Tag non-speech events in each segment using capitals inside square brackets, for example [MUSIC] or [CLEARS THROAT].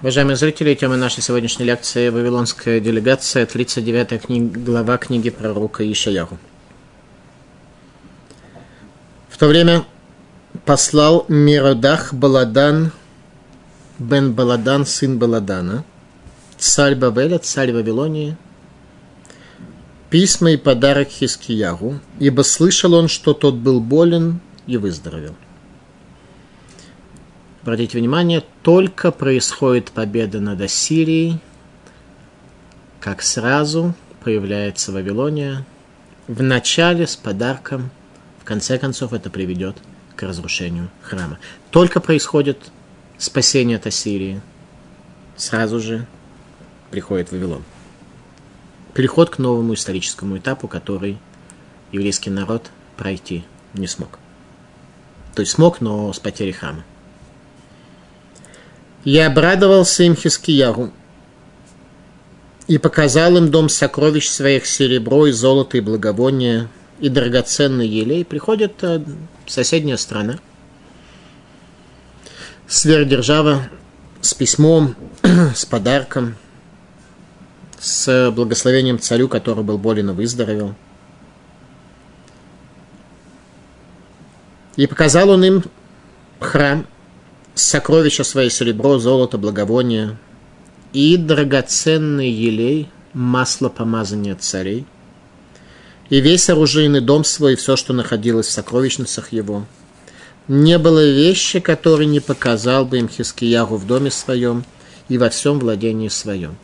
Уважаемые зрители, тема нашей сегодняшней лекции «Вавилонская делегация», 39 книг, глава книги пророка Ишаяху. В то время послал Миродах Баладан, бен Баладан, сын Баладана, царь Бавеля, царь Вавилонии, письма и подарок Хискиягу, ибо слышал он, что тот был болен и выздоровел – обратите внимание, только происходит победа над Ассирией, как сразу появляется Вавилония, в начале с подарком, в конце концов это приведет к разрушению храма. Только происходит спасение от Ассирии, сразу же приходит Вавилон. Переход к новому историческому этапу, который еврейский народ пройти не смог. То есть смог, но с потерей храма. И обрадовался им Хискиягу, и показал им дом сокровищ своих серебро и золото и благовония, и драгоценный елей. Приходит э, соседняя страна, сверхдержава, с письмом, [CLEARS THROAT] с подарком, с благословением царю, который был болен и выздоровел. И показал он им храм – сокровища свои, серебро, золото, благовония и драгоценный елей, масло помазания царей, и весь оружейный дом свой, и все, что находилось в сокровищницах его. Не было вещи, которой не показал бы им Хискиягу в доме своем и во всем владении своем.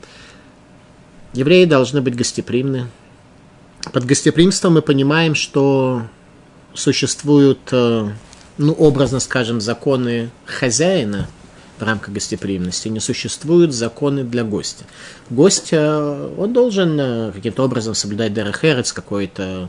Евреи должны быть гостеприимны. Под гостеприимством мы понимаем, что существуют э, ну, образно скажем, законы хозяина в рамках гостеприимности, не существуют законы для гостя. Гость, он должен э, каким-то образом соблюдать Дерехерец, какое-то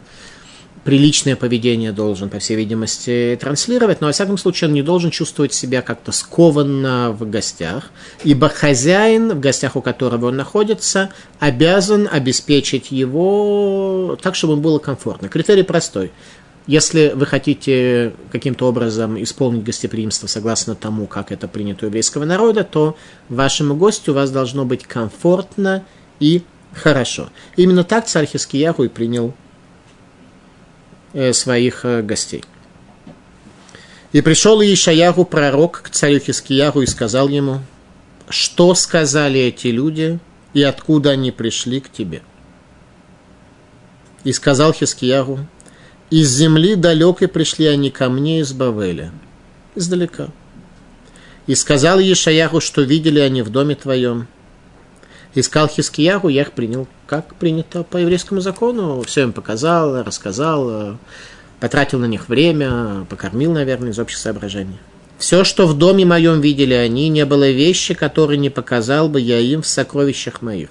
приличное поведение должен, по всей видимости, транслировать, но, во всяком случае, он не должен чувствовать себя как-то скованно в гостях, ибо хозяин, в гостях у которого он находится, обязан обеспечить его так, чтобы ему было комфортно. Критерий простой. Если вы хотите каким-то образом исполнить гостеприимство согласно тому, как это принято у еврейского народа, то вашему гостю у вас должно быть комфортно и хорошо. Именно так царь Хискияху и принял э, своих э, гостей. И пришел Ишаяху пророк к царю Хискияху и сказал ему, что сказали эти люди и откуда они пришли к тебе. И сказал Хискияху, из земли далекой пришли они ко мне из Бавеля, издалека. И сказал Ешаяху, что видели они в доме твоем. И сказал Хискияху, я их принял, как принято по еврейскому закону. Все им показал, рассказал, потратил на них время, покормил, наверное, из общих соображений. Все, что в доме моем видели они, не было вещи, которые не показал бы я им в сокровищах моих.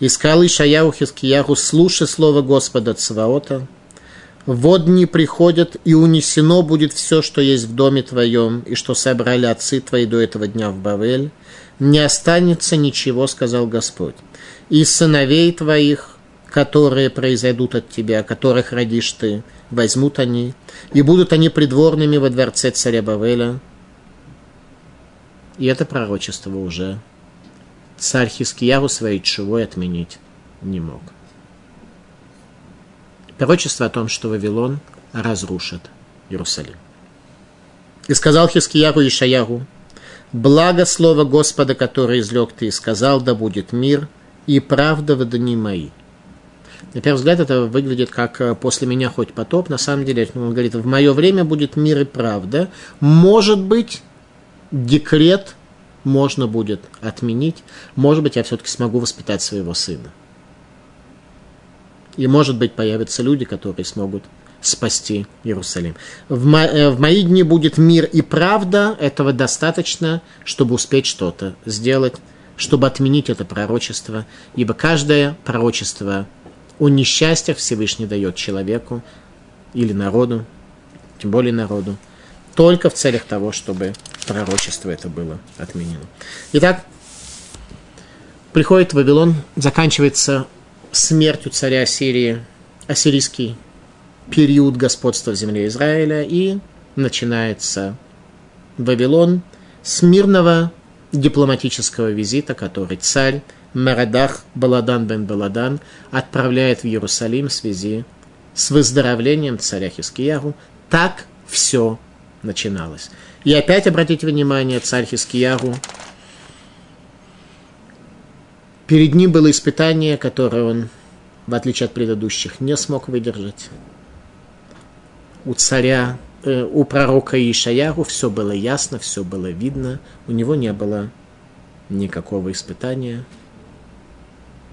И сказал Ишаяху Хискияху, слушай слово Господа Цваота, вот дни приходят, и унесено будет все, что есть в доме твоем, и что собрали отцы твои до этого дня в Бавель. Не останется ничего, сказал Господь. И сыновей твоих, которые произойдут от тебя, которых родишь ты, возьмут они, и будут они придворными во дворце царя Бавеля. И это пророчество уже царь Хискияру своей чего отменить не мог пророчество о том, что Вавилон разрушит Иерусалим. И сказал Хискияру Ишаяру, «Благо слово Господа, которое излег ты, и сказал, да будет мир и правда в дни мои». На первый взгляд это выглядит как э, «после меня хоть потоп». На самом деле, он говорит, в мое время будет мир и правда. Может быть, декрет можно будет отменить. Может быть, я все-таки смогу воспитать своего сына. И, может быть, появятся люди, которые смогут спасти Иерусалим. В, мо- э, в мои дни будет мир и правда, этого достаточно, чтобы успеть что-то сделать, чтобы отменить это пророчество, ибо каждое пророчество о несчастьях Всевышний дает человеку или народу, тем более народу, только в целях того, чтобы пророчество это было отменено. Итак, приходит Вавилон, заканчивается смертью царя Ассирии, ассирийский период господства в земле Израиля, и начинается Вавилон с мирного дипломатического визита, который царь Марадах Баладан бен Баладан отправляет в Иерусалим в связи с выздоровлением царя Хискиягу. Так все начиналось. И опять обратите внимание, царь Хискиягу, перед ним было испытание, которое он, в отличие от предыдущих, не смог выдержать. У царя Э, у пророка Ишаяру все было ясно, все было видно, у него не было никакого испытания.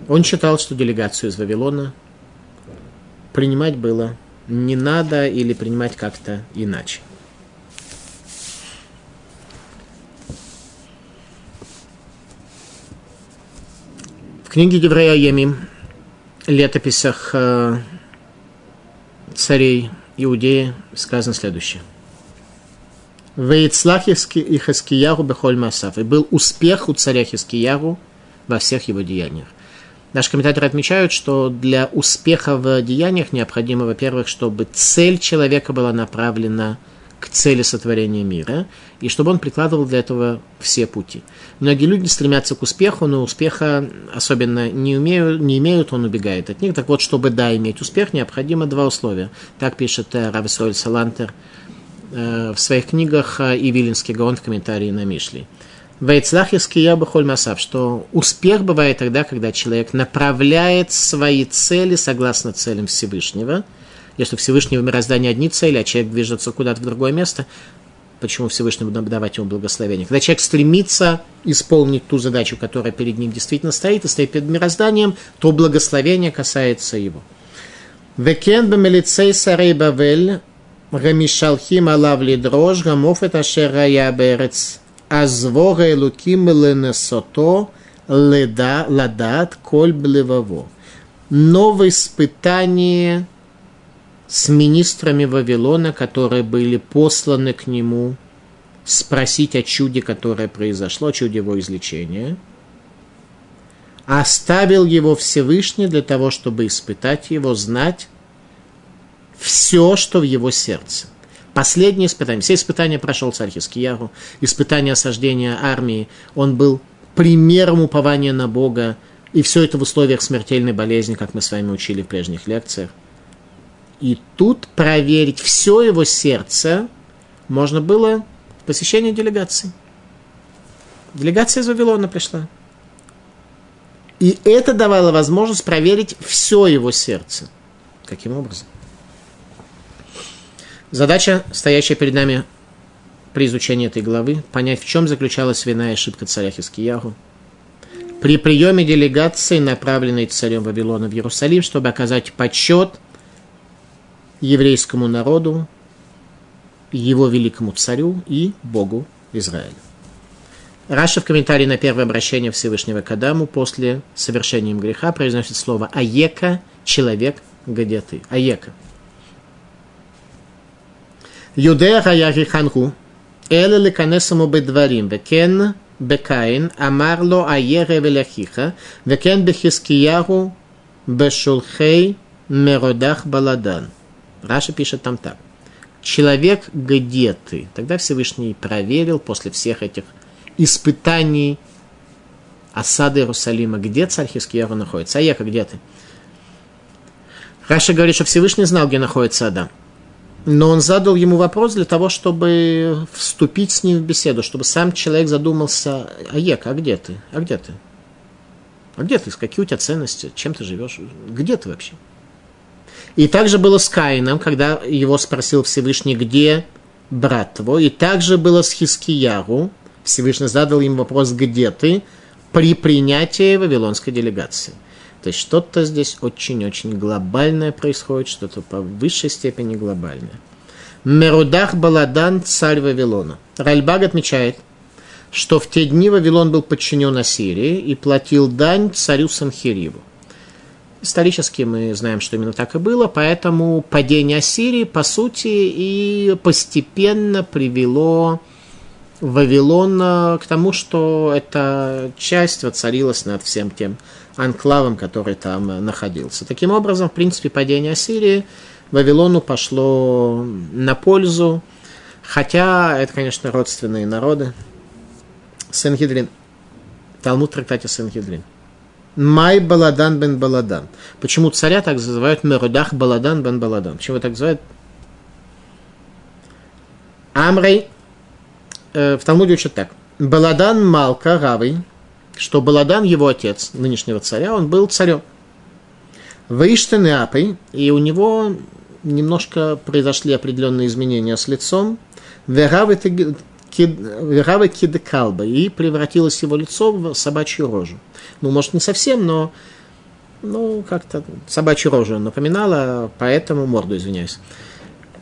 Он считал, что делегацию из Вавилона принимать было не надо или принимать как-то иначе. Книге Еврея Емим, летописях э, царей Иудеи сказано следующее. Вейцлах и Хискияру бехоль масав. И был успех у царя Хискияру во всех его деяниях. Наши комментаторы отмечают, что для успеха в деяниях необходимо, во-первых, чтобы цель человека была направлена к цели сотворения мира, и чтобы он прикладывал для этого все пути. Многие люди стремятся к успеху, но успеха особенно не, умеют, не имеют, он убегает от них. Так вот, чтобы, да, иметь успех, необходимо два условия. Так пишет э, Рависроль Салантер э, в своих книгах э, и Вилинский Гаон в комментарии на Мишли. Вейцлахиский я бы масав, что успех бывает тогда, когда человек направляет свои цели согласно целям Всевышнего – если Всевышний в мироздании одни цели, а человек движется куда-то в другое место, почему Всевышний будет давать ему благословение? Когда человек стремится исполнить ту задачу, которая перед ним действительно стоит, и стоит перед мирозданием, то благословение касается его. Векен бемелицей сарей бавель, гамишалхим алав лидрош, гамоф это шерая берец, азвора элуким ленесото, леда, ладат, коль блеваво. Новое испытание с министрами Вавилона, которые были посланы к нему спросить о чуде, которое произошло, чуде его излечения. Оставил его Всевышний для того, чтобы испытать его, знать все, что в его сердце. Последнее испытание. Все испытания прошел царь Хискияру. Испытание осаждения армии. Он был примером упования на Бога. И все это в условиях смертельной болезни, как мы с вами учили в прежних лекциях. И тут проверить все его сердце можно было в посещении делегации. Делегация из Вавилона пришла. И это давало возможность проверить все его сердце. Каким образом? Задача, стоящая перед нами при изучении этой главы, понять, в чем заключалась вина и ошибка царя Хискиягу. При приеме делегации, направленной царем Вавилона в Иерусалим, чтобы оказать почет еврейскому народу, его великому царю и Богу Израиля. Раша в комментарии на первое обращение Всевышнего к Адаму после совершения греха произносит слово «Аека» – «человек, где ты?» «Аека». Юдея хая ханху, אלא ליכנס עמו בדברים, וכן בקין, אמר לו אי הבל אחיך, וכן בחזקיהו בשלוחי מרודך בלאדן – Раши пишет там так. Человек, где ты? Тогда Всевышний проверил после всех этих испытаний осады Иерусалима, где царь Хизкияу находится. איכה, где ты? Раши говорит, что Всевышний знал, где находится Адам. Но он задал ему вопрос для того, чтобы вступить с ним в беседу, чтобы сам человек задумался, Аека, а где ты? А где ты? А где ты? Какие у тебя ценности? Чем ты живешь? Где ты вообще? И также было с Каином, когда его спросил Всевышний, где брат твой. И также было с Хискияру. Всевышний задал им вопрос, где ты, при принятии вавилонской делегации. То есть что-то здесь очень-очень глобальное происходит, что-то по высшей степени глобальное. Мерудах Баладан, царь Вавилона. Ральбаг отмечает, что в те дни Вавилон был подчинен Ассирии и платил дань царю Санхириву. Исторически мы знаем, что именно так и было, поэтому падение Ассирии, по сути, и постепенно привело Вавилон к тому, что эта часть воцарилась над всем тем анклавом, который там находился. Таким образом, в принципе, падение Ассирии Вавилону пошло на пользу, хотя это, конечно, родственные народы, Сенгидрин. Талмуд в трактате Сенгидрин. Май Баладан бен Баладан. Почему царя так называют Мерудах Баладан бен Баладан? Почему так называют? Амрей э, в Талмуде учат так. Баладан Малка Равый, что Баладан, его отец, нынешнего царя, он был царем. Выиштен Апой, и у него немножко произошли определенные изменения с лицом. Веравы кидекалба, и превратилось его лицо в собачью рожу. Ну, может, не совсем, но ну, как-то собачью рожу напоминала, поэтому, морду, извиняюсь.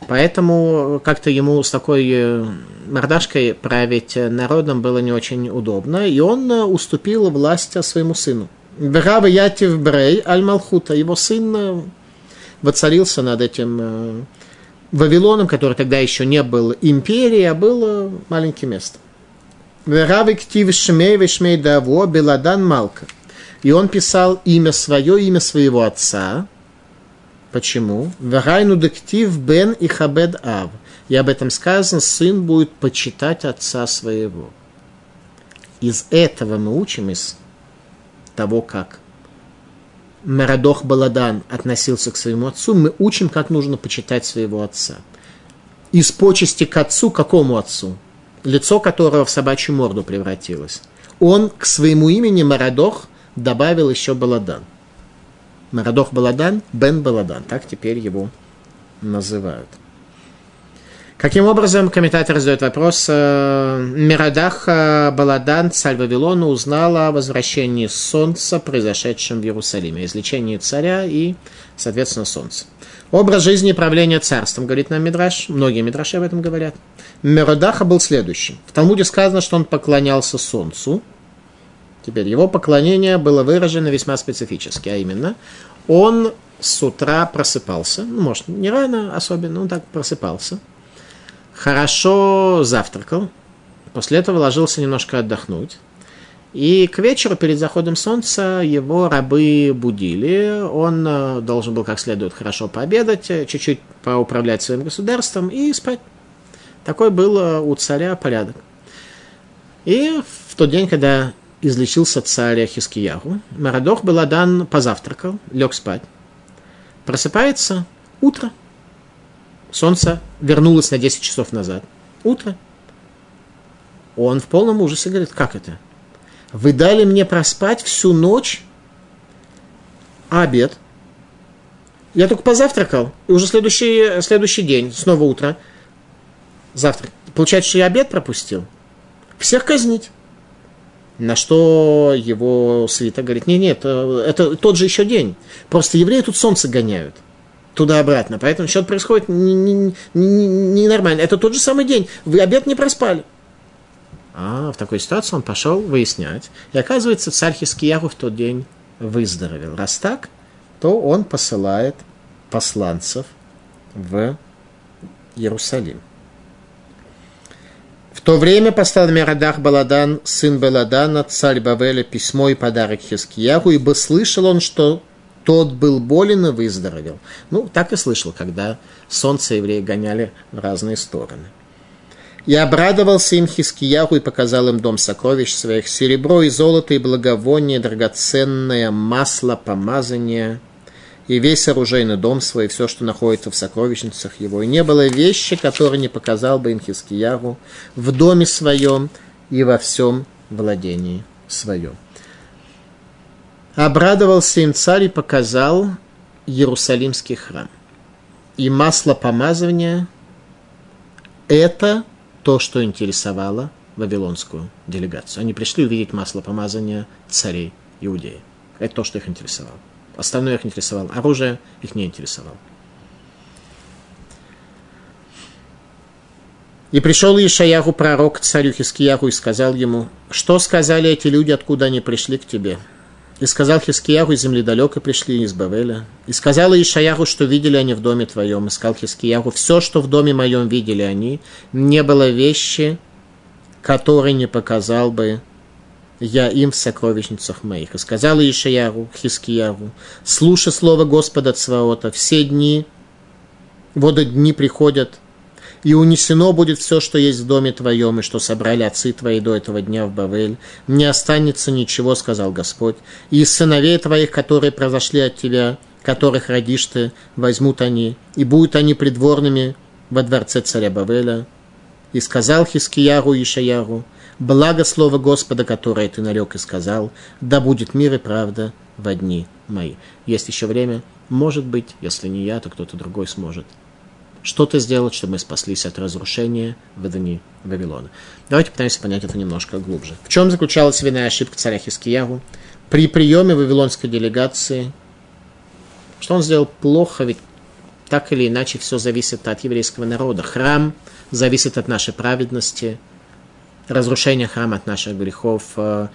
Поэтому как-то ему с такой э, мордашкой править народом было не очень удобно, и он э, уступил власть своему сыну. Берава Ятив Брей Аль-Малхута, его сын э, воцарился над этим Вавилоном, который тогда еще не был империей, а был маленьким местом. Вишмей Даво Беладан Малка. И он писал имя свое, имя своего отца. Почему? Верайну дектив Бен и Хабед Ав. И об этом сказано, сын будет почитать отца своего. Из этого мы учим, из того, как Марадох Баладан относился к своему отцу, мы учим, как нужно почитать своего отца. Из почести к отцу, какому отцу? Лицо которого в собачью морду превратилось. Он к своему имени Марадох добавил еще Баладан. Марадох Баладан, Бен Баладан, так теперь его называют. Каким образом, комментатор задает вопрос, э, Мирадах Баладан, царь Вавилона, узнала о возвращении солнца, произошедшем в Иерусалиме, излечении царя и, соответственно, солнца. Образ жизни и правления царством, говорит нам Мидраш, многие Мидраши об этом говорят. Мирадаха был следующим. В Талмуде сказано, что он поклонялся солнцу. Теперь его поклонение было выражено весьма специфически, а именно, он с утра просыпался, ну, может, не рано особенно, он так просыпался – хорошо завтракал, после этого ложился немножко отдохнуть. И к вечеру, перед заходом солнца, его рабы будили. Он э, должен был как следует хорошо пообедать, э, чуть-чуть поуправлять своим государством и спать. Такой был э, у царя порядок. И в тот день, когда излечился царь Хискиягу, Марадох Баладан позавтракал, лег спать. Просыпается утро – Солнце вернулось на 10 часов назад. Утро. Он в полном ужасе говорит, как это? Вы дали мне проспать всю ночь, а обед? Я только позавтракал, и уже следующий, следующий день, снова утро, завтрак. Получается, что я обед пропустил. Всех казнить. На что его свита говорит, нет, нет, это тот же еще день. Просто евреи тут солнце гоняют туда-обратно. Поэтому счет происходит ненормально. Не, не, не Это тот же самый день. Вы обед не проспали. А в такой ситуации он пошел выяснять. И оказывается, царь Хискиягу в тот день выздоровел. Раз так, то он посылает посланцев в Иерусалим. В то время послал Мирадах Баладан, сын Баладана, царь Бавеля, письмо и подарок Хискиягу, ибо слышал он, что тот был болен и выздоровел. Ну, так и слышал, когда солнце евреи гоняли в разные стороны. И обрадовался им Хискиягу и показал им дом сокровищ своих, серебро и золото и благовоние, драгоценное масло, помазание, и весь оружейный дом свой, все, что находится в сокровищницах его. И не было вещи, которой не показал бы им Хискиягу в доме своем и во всем владении своем. Обрадовался им царь и показал Иерусалимский храм. И масло помазывания – это то, что интересовало вавилонскую делегацию. Они пришли увидеть масло помазания царей Иудеи. Это то, что их интересовало. Остальное их интересовало. Оружие их не интересовало. И пришел Ишаяху пророк к царю Хискияху и сказал ему, что сказали эти люди, откуда они пришли к тебе – и сказал Хискияху, из земли далеко пришли, из Бавеля. И сказала Ишаяху, что видели они в доме твоем. И сказал Хискияху, все, что в доме моем видели они, не было вещи, которые не показал бы я им в сокровищницах моих. И сказала Ишаяху, Хискияху, слушай слово Господа Цваота, все дни, вот дни приходят, и унесено будет все, что есть в доме твоем, и что собрали отцы твои до этого дня в Бавель. Не останется ничего, сказал Господь. И из сыновей твоих, которые произошли от тебя, которых родишь ты, возьмут они, и будут они придворными во дворце царя Бавеля. И сказал Хискияру и Ишаяру, благо слово Господа, которое ты нарек и сказал, да будет мир и правда в дни мои. Есть еще время, может быть, если не я, то кто-то другой сможет что-то сделать, чтобы мы спаслись от разрушения в дни Вавилона. Давайте пытаемся понять это немножко глубже. В чем заключалась вина и ошибка царя Хискиягу? При приеме вавилонской делегации, что он сделал плохо, ведь так или иначе все зависит от еврейского народа. Храм зависит от нашей праведности, разрушение храма от наших грехов. А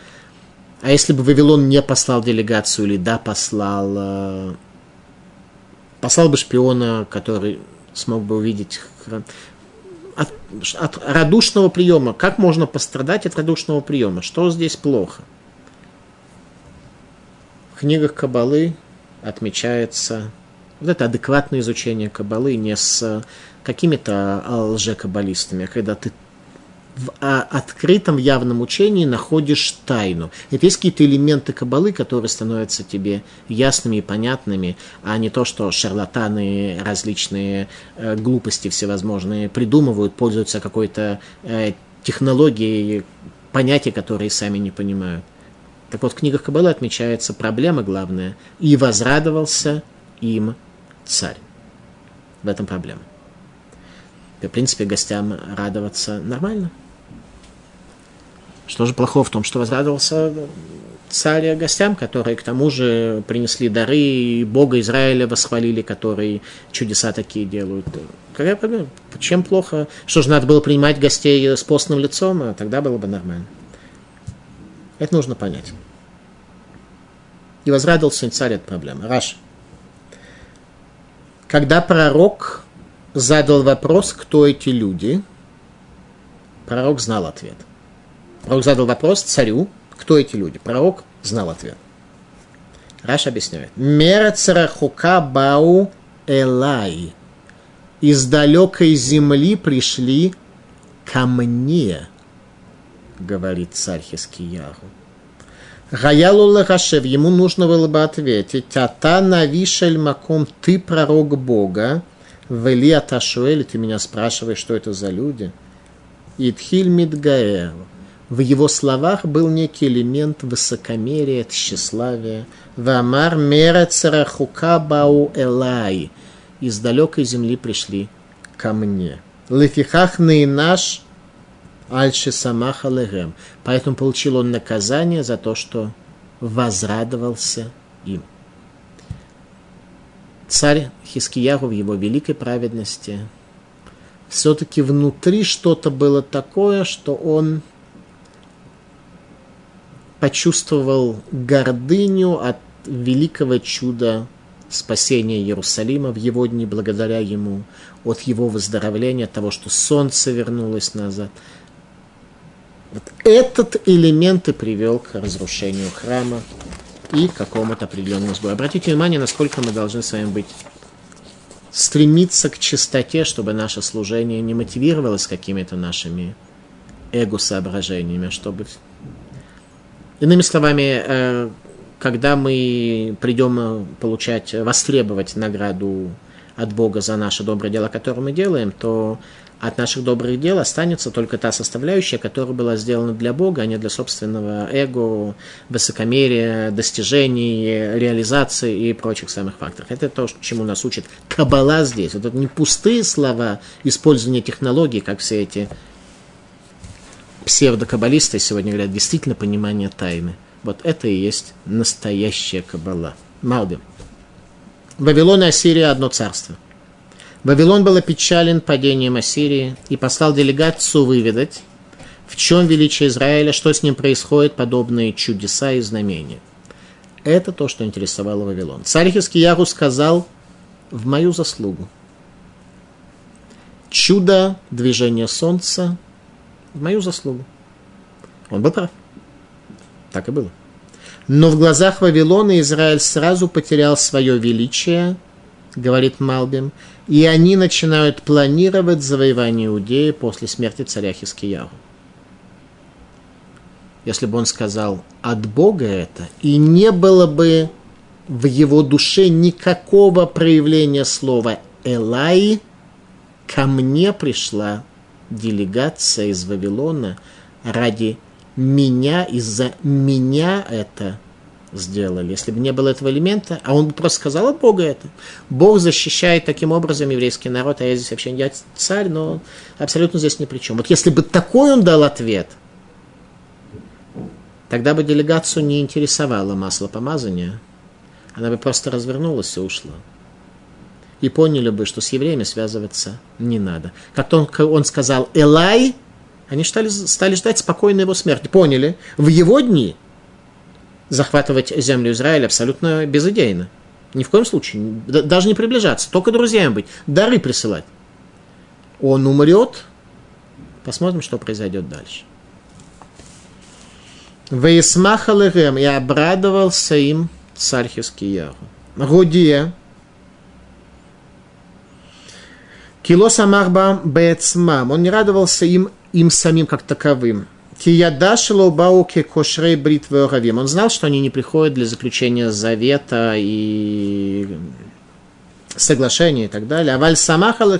если бы Вавилон не послал делегацию или да, послал, э, послал бы шпиона, который смог бы увидеть от, от радушного приема. Как можно пострадать от радушного приема? Что здесь плохо? В книгах Кабалы отмечается вот это адекватное изучение Кабалы не с какими-то лжекаббалистами, а когда ты в а, открытом явном учении находишь тайну. Это есть какие-то элементы кабалы, которые становятся тебе ясными и понятными, а не то, что шарлатаны различные э, глупости всевозможные придумывают, пользуются какой-то э, технологией, понятия, которые сами не понимают. Так вот, в книгах Кабалы отмечается проблема главная. «И возрадовался им царь». В этом проблема. В принципе, гостям радоваться нормально. Что же плохого в том, что возрадовался царь гостям, которые к тому же принесли дары, и Бога Израиля восхвалили, которые чудеса такие делают. Какая проблема? Чем плохо? Что же надо было принимать гостей с постным лицом, а тогда было бы нормально. Это нужно понять. И возрадовался царь от проблемы. Раш. Когда пророк задал вопрос, кто эти люди, пророк знал ответ. Пророк задал вопрос царю, кто эти люди. Пророк знал ответ. Раш объясняет. Мера царахука бау элай. Из далекой земли пришли ко мне, говорит царь Хискияру. Гаялу Лахашев, ему нужно было бы ответить, а та навишель маком, ты пророк Бога, вели аташуэль, ты меня спрашиваешь, что это за люди. Итхиль Мидгаэр, в его словах был некий элемент высокомерия, тщеславия. Вамар мера царахука бау элай. Из далекой земли пришли ко мне. Лефихах наш альши самаха легем. Поэтому получил он наказание за то, что возрадовался им. Царь Хискиягу в его великой праведности все-таки внутри что-то было такое, что он почувствовал гордыню от великого чуда спасения Иерусалима в его дни благодаря ему, от его выздоровления, от того, что солнце вернулось назад. Вот этот элемент и привел к разрушению храма и какому-то определенному сбою. Обратите внимание, насколько мы должны с вами быть стремиться к чистоте, чтобы наше служение не мотивировалось какими-то нашими эго-соображениями, чтобы Иными словами, э, когда мы придем э, получать, востребовать награду от Бога за наше доброе дело, которое мы делаем, то от наших добрых дел останется только та составляющая, которая была сделана для Бога, а не для собственного эго, высокомерия, достижений, реализации и прочих самых факторов. Это то, чему нас учит Кабала здесь. Это не пустые слова использования технологий, как все эти псевдокаббалисты сегодня говорят, действительно понимание тайны. Вот это и есть настоящая каббала. Малбим. Вавилон и Ассирия – одно царство. Вавилон был опечален падением Ассирии и послал делегацию выведать, в чем величие Израиля, что с ним происходит, подобные чудеса и знамения. Это то, что интересовало Вавилон. Царь Хискияру сказал в мою заслугу. Чудо движения солнца в мою заслугу. Он был прав. Так и было. Но в глазах Вавилона Израиль сразу потерял свое величие, говорит Малбим, и они начинают планировать завоевание Иудеи после смерти царя Хискияру. Если бы он сказал от Бога это, и не было бы в его душе никакого проявления слова Элай, ко мне пришла делегация из Вавилона ради меня, из-за меня это сделали. Если бы не было этого элемента, а он просто сказал от Бога это. Бог защищает таким образом еврейский народ, а я здесь вообще я царь, но абсолютно здесь ни при чем. Вот если бы такой он дал ответ, тогда бы делегацию не интересовало масло помазания, она бы просто развернулась и ушла. И поняли бы, что с евреями связываться не надо. Как он, он сказал «Элай», они стали, стали ждать спокойной его смерти. Поняли, в его дни – захватывать землю Израиля абсолютно безыдейно. Ни в коем случае. Даже не приближаться, только друзьям быть, дары присылать. Он умрет, посмотрим, что произойдет дальше. Вейсмахалэгэм, и обрадовался им царь Хискияру. Гудия, Кило Самарба Бецмам, он не радовался им, им самим как таковым. Киядашило бауке кошрей брит веоравим. Он знал, что они не приходят для заключения завета и соглашения и так далее. А валь самахал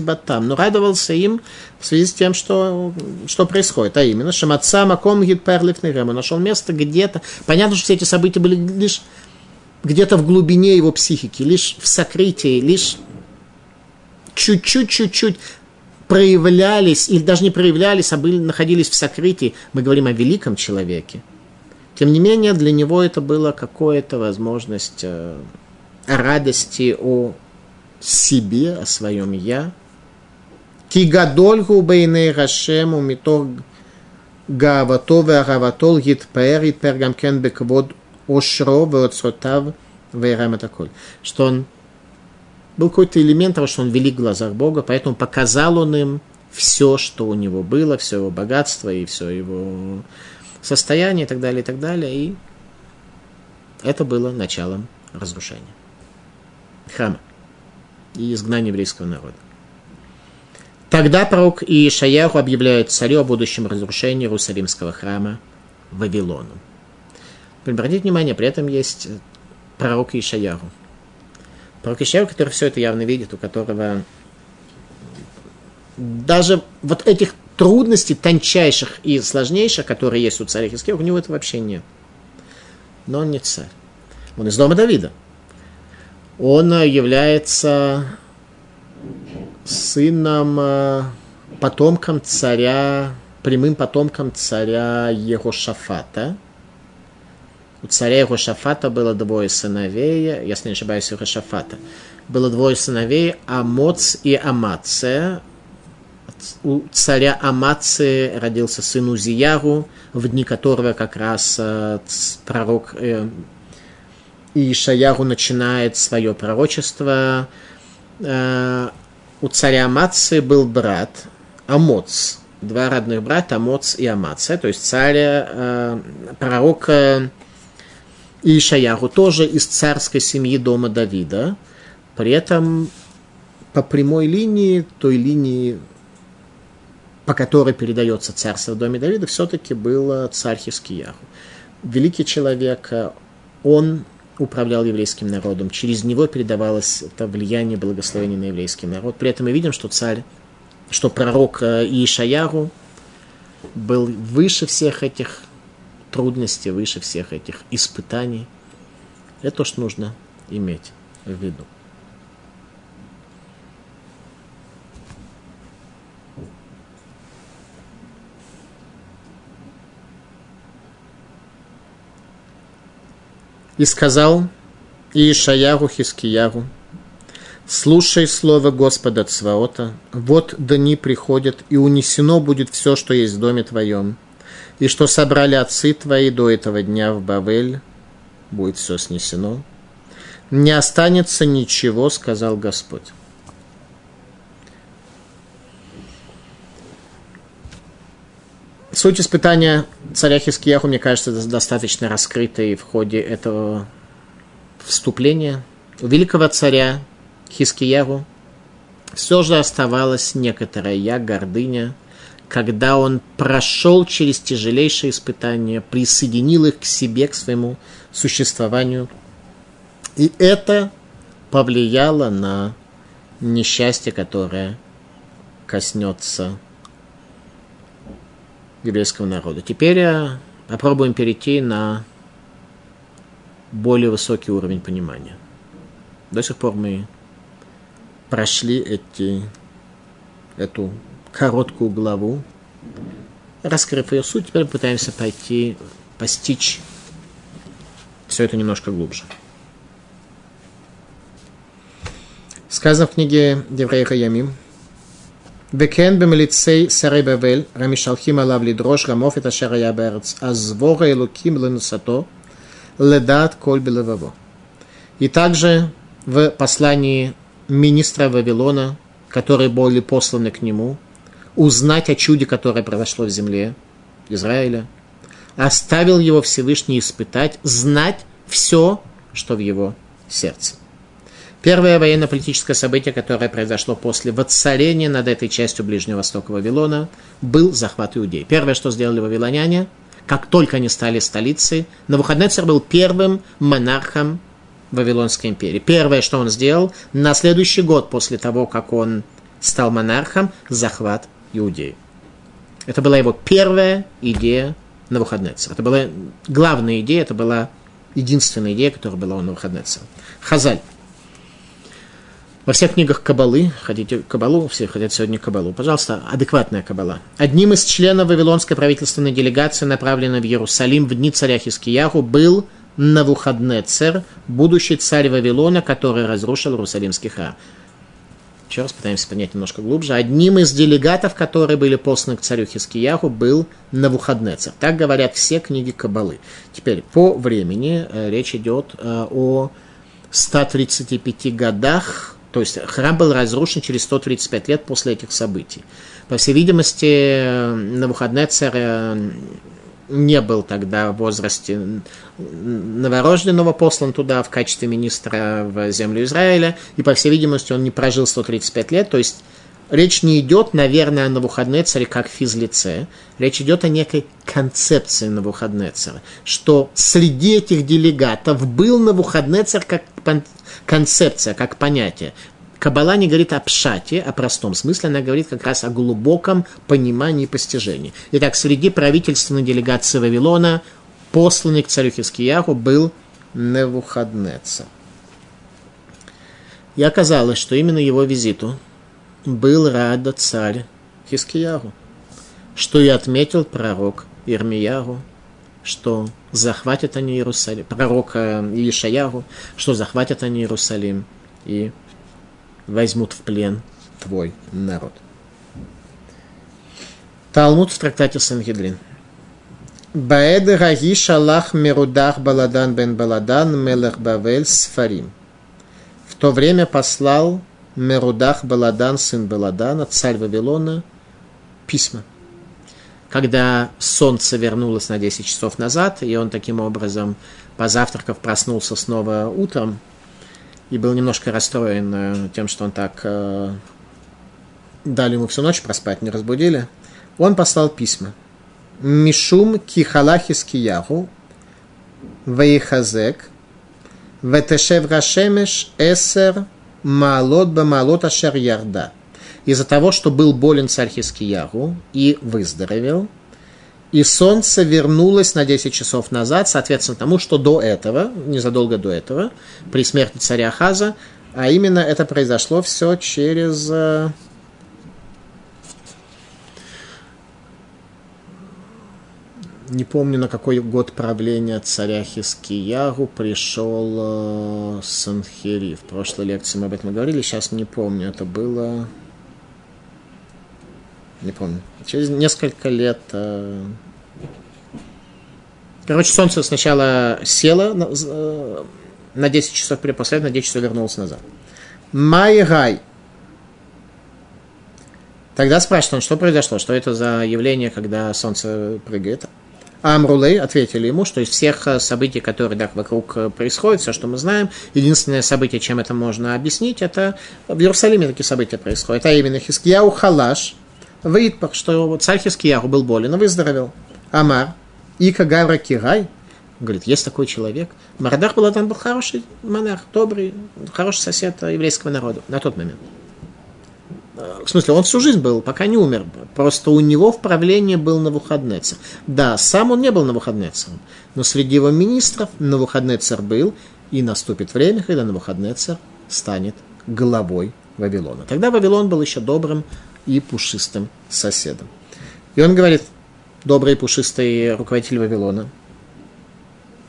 батам. Но радовался им в связи с тем, что, что происходит. А именно, шаматса маком гид Он нашел место где-то. Понятно, что все эти события были лишь где-то в глубине его психики, лишь в сокрытии, лишь чуть-чуть, чуть-чуть проявлялись, или даже не проявлялись, а были, находились в сокрытии. Мы говорим о великом человеке. Тем не менее, для него это была какая-то возможность э, радости о себе, о своем «я». Кигадольгу бейней Рашему мито гавато веараватол гитпер гитпер гамкен беквод ошро веоцротав вейраматаколь. Что он был какой-то элемент того, что он велик в глазах Бога, поэтому показал он им все, что у него было, все его богатство и все его состояние и так далее, и так далее. И это было началом разрушения храма и изгнания еврейского народа. Тогда пророк Иешаяху объявляет царю о будущем разрушении Иерусалимского храма Вавилону. Обратите внимание, при этом есть пророк Иешаяху. Пророк Ишаяу, который все это явно видит, у которого даже вот этих трудностей тончайших и сложнейших, которые есть у царя Хискея, у него это вообще нет. Но он не царь. Он из дома Давида. Он является сыном, э, потомком царя, прямым потомком царя Егошафата – у царя Рошафата было двое сыновей, если не ошибаюсь, Рошафата. Было двое сыновей, Амоц и Амация. У царя Амации родился сын Узияру, в дни которого как раз э, пророк э, Ишаяру начинает свое пророчество. Э, у царя Амации был брат Амоц, два родных брата, Амоц и Амация, то есть царь, пророк и Ишаяху тоже из царской семьи дома Давида. При этом по прямой линии, той линии, по которой передается царство в доме Давида, все-таки был царь Хискияху. Великий человек, он управлял еврейским народом. Через него передавалось это влияние благословения на еврейский народ. При этом мы видим, что царь, что пророк Иешаяру был выше всех этих трудности, выше всех этих испытаний. Это то, что нужно иметь в виду. И сказал Иешаяру Хискияру, «Слушай слово Господа Цваота, вот дни приходят, и унесено будет все, что есть в доме твоем, и что собрали отцы твои до этого дня в Бавель, будет все снесено. Не останется ничего, сказал Господь. Суть испытания царя Хискияху, мне кажется, достаточно раскрытой в ходе этого вступления. У великого царя Хискияру все же оставалась некоторая я, гордыня, когда он прошел через тяжелейшие испытания, присоединил их к себе, к своему существованию. И это повлияло на несчастье, которое коснется еврейского народа. Теперь э, попробуем перейти на более высокий уровень понимания. До сих пор мы прошли эти, эту короткую главу, раскрыв ее суть, теперь пытаемся пойти, постичь все это немножко глубже. Сказано в книге Деврей Хаямим, Векен бемелицей сарей бавель, рамишалхим алав лидрош, рамов и ташер яберц, азвора и луким ленусато, ледат коль белеваво. И также в послании министра Вавилона, которые были посланы к нему – узнать о чуде, которое произошло в земле Израиля, оставил его Всевышний испытать, знать все, что в его сердце. Первое военно-политическое событие, которое произошло после воцарения над этой частью Ближнего Востока Вавилона, был захват Иудеи. Первое, что сделали вавилоняне, как только они стали столицей, Навуходнецер был первым монархом Вавилонской империи. Первое, что он сделал, на следующий год после того, как он стал монархом, захват Иудеи. Это была его первая идея на Навуходнецера. Это была главная идея, это была единственная идея, которая была у Навуходнецера. Хазаль. Во всех книгах Кабалы, хотите Кабалу, все хотят сегодня Кабалу, пожалуйста, адекватная Кабала. Одним из членов Вавилонской правительственной делегации, направленной в Иерусалим в дни царя Хискияху, был Навуходнецер, будущий царь Вавилона, который разрушил Иерусалимский храм. Еще раз пытаемся понять немножко глубже. Одним из делегатов, которые были посланы к царю Хискияху, был Навуходнецер. Так говорят все книги Кабалы. Теперь, по времени э, речь идет э, о 135 годах, то есть храм был разрушен через 135 лет после этих событий. По всей видимости, э, Навуходнецер не был тогда в возрасте новорожденного, послан туда в качестве министра в землю Израиля, и, по всей видимости, он не прожил 135 лет, то есть речь не идет, наверное, о Навуходнецере как физлице, речь идет о некой концепции Навуходнецера, что среди этих делегатов был Навуходнецер как концепция, как понятие, Кабала не говорит о пшате, о простом смысле, она говорит как раз о глубоком понимании и постижении. Итак, среди правительственной делегации Вавилона, посланный к царю Хискияху, был Невухаднеца. И оказалось, что именно его визиту был рада царь Хискияху, что и отметил пророк Ирмиягу, что захватят они Иерусалим, пророк Илишаягу, что захватят они Иерусалим и возьмут в плен твой народ. Талмуд в трактате Сангедрин. Баэд Раги Шалах Мерудах Баладан бен Баладан Мелех Бавель Сфарим. В то время послал Мерудах Баладан, сын Баладана, царь Вавилона, письма. Когда солнце вернулось на 10 часов назад, и он таким образом, позавтракав, проснулся снова утром, и был немножко расстроен э, тем, что он так э, дали ему всю ночь проспать, не разбудили, он послал письма. Мишум кихалахис киягу, вейхазек, ветешев рашемеш эсер малот бамалот ашер ярда. Из-за того, что был болен царь Хискиягу и выздоровел – и солнце вернулось на 10 часов назад, соответственно тому, что до этого, незадолго до этого, при смерти царя Хаза, а именно это произошло все через... Э, не помню, на какой год правления царя Хискиягу пришел э, Санхири. В прошлой лекции мы об этом говорили, сейчас не помню. Это было не помню. Через несколько лет... Э, короче, солнце сначала село на, э, на 10 часов, после на 10 часов вернулось назад. Майгай. Тогда спрашивает он, что произошло, что это за явление, когда солнце прыгает. Амрулей ответили ему, что из всех э, событий, которые так вокруг э, происходят, все, что мы знаем, единственное событие, чем это можно объяснить, это в Иерусалиме такие события происходят. А именно Хискияу Халаш, Ваитпах, что царь Хискияу был болен и выздоровел. Амар, Ика Гавра Кирай, говорит, есть такой человек. Марадах был был хороший монарх, добрый, хороший сосед еврейского народа на тот момент. В смысле, он всю жизнь был, пока не умер. Просто у него в правлении был Навуходнецер. Да, сам он не был Навуходнецером, но среди его министров Навуходнецер был, и наступит время, когда Навуходнецер станет главой Вавилона. Тогда Вавилон был еще добрым и пушистым соседом. И он говорит, добрый пушистый руководитель Вавилона,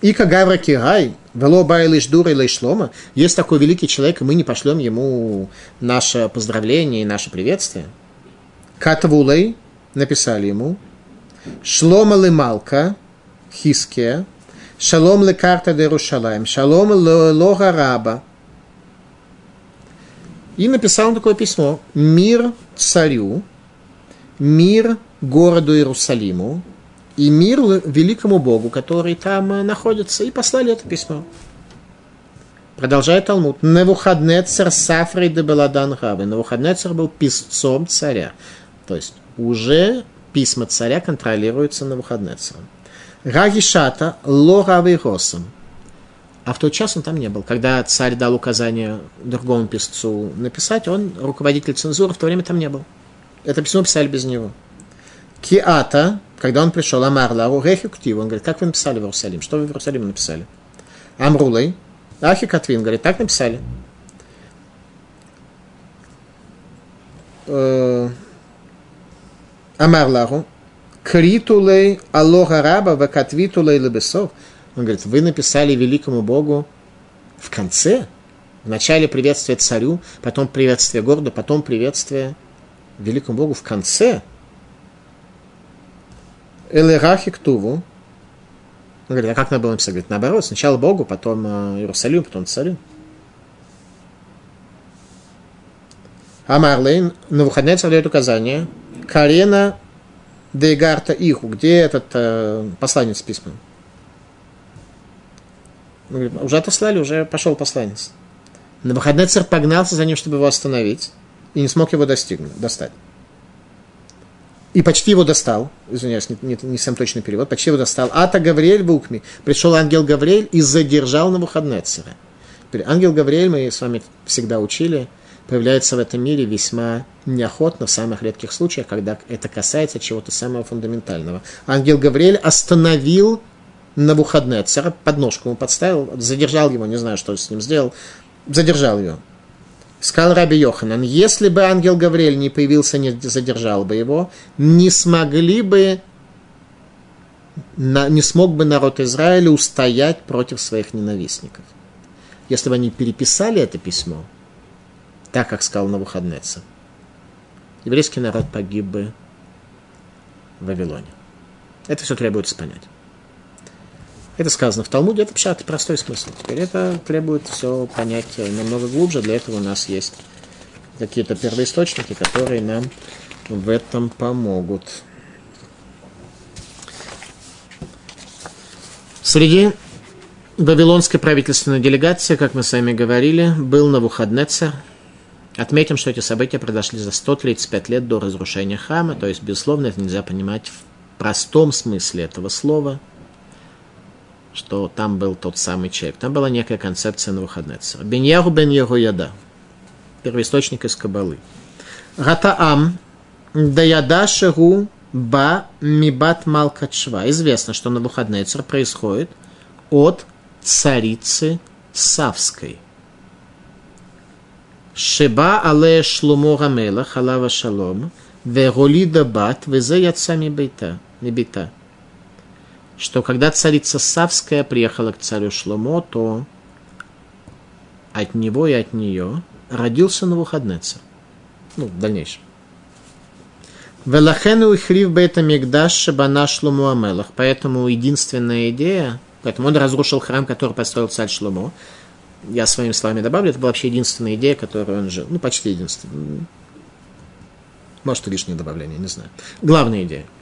и Кагавра Кирай, Вело Байлиш Дура и Шлома, есть такой великий человек, и мы не пошлем ему наше поздравление и наше приветствие. Катвулей написали ему, Шлома Лемалка, Хиске, Шалом ле карта де Рушалаем, Шалом лога раба. И написал такое письмо. Мир царю, мир городу Иерусалиму, и мир великому Богу, который там э, находится, и послали это письмо. Продолжает Талмуд. Навуходнецер Сафрей де Беладан Гавы. Навуходнецер был писцом царя. То есть уже письма царя контролируются Навуходнецером. Рагишата Лоравый Росом. А в тот час он там не был. Когда царь дал указание другому писцу написать, он, руководитель цензуры, в то время там не был. Это письмо писали без него. Киата, когда он пришел, Амар Лару, Рехи Ктиву, он говорит, как вы написали в Иерусалим? Что вы в Иерусалиме написали? Амрулей, Ахи Катвин, говорит, так написали. Э, Амар Лару, Критулей Аллоха Раба, Вакатвитулей Лебесов. Он говорит, вы написали великому Богу в конце, в начале приветствия царю, потом приветствие города, потом приветствие великому Богу в конце – Элерахи Ктуву. Он говорит, а как надо было написать? Говорит, наоборот, сначала Богу, потом э, Иерусалим, потом царю. Амарлейн на выходные царь дает указание. Карена Дегарта Иху. Где этот э, посланец письма? Уже отослали, уже пошел посланец. На выходные царь погнался за ним, чтобы его остановить, и не смог его достигнуть, достать и почти его достал, извиняюсь, не, не, не сам точный перевод, почти его достал. Ата Гавриэль в Укме. Пришел ангел Гавриэль и задержал на Навуходнецера. Ангел Гавриэль, мы с вами всегда учили, появляется в этом мире весьма неохотно, в самых редких случаях, когда это касается чего-то самого фундаментального. Ангел Гавриэль остановил на Навуходнецера, подножку ему подставил, задержал его, не знаю, что с ним сделал, задержал его. Сказал Раби Йоханан, если бы ангел Гавриэль не появился, не задержал бы его, не смогли бы, не смог бы народ Израиля устоять против своих ненавистников. Если бы они переписали это письмо, так, как сказал Навуходнецер, еврейский народ погиб бы в Вавилоне. Это все требуется понять. Это сказано в Талмуде, это пшат, простой смысл. Теперь это требует все понять намного глубже. Для этого у нас есть какие-то первоисточники, которые нам в этом помогут. Среди Вавилонской правительственной делегации, как мы с вами говорили, был Навуходнецер. Отметим, что эти события произошли за 135 лет до разрушения храма, то есть, безусловно, это нельзя понимать в простом смысле этого слова – что там был тот самый человек. Там была некая концепция на выходнецера. Беньяру бен Яда, первоисточник из Кабалы. Ратаам даяда шеру ба мибат малкачва. Известно, что на выходнецер происходит от царицы Савской. Шеба але шлумо рамела халава шалом, веролида бат, везе яца мибита. мибита что когда царица Савская приехала к царю Шломо, то от него и от нее родился Навуходнецер. Ну, в дальнейшем. Велахену и хрив бета мигдаш шабана Шлому Амелах. Поэтому единственная идея, поэтому он разрушил храм, который построил царь Шломо. Я своими словами добавлю, это была вообще единственная идея, которую он жил. Ну, почти единственная. Может, лишнее добавление, не знаю. Главная идея –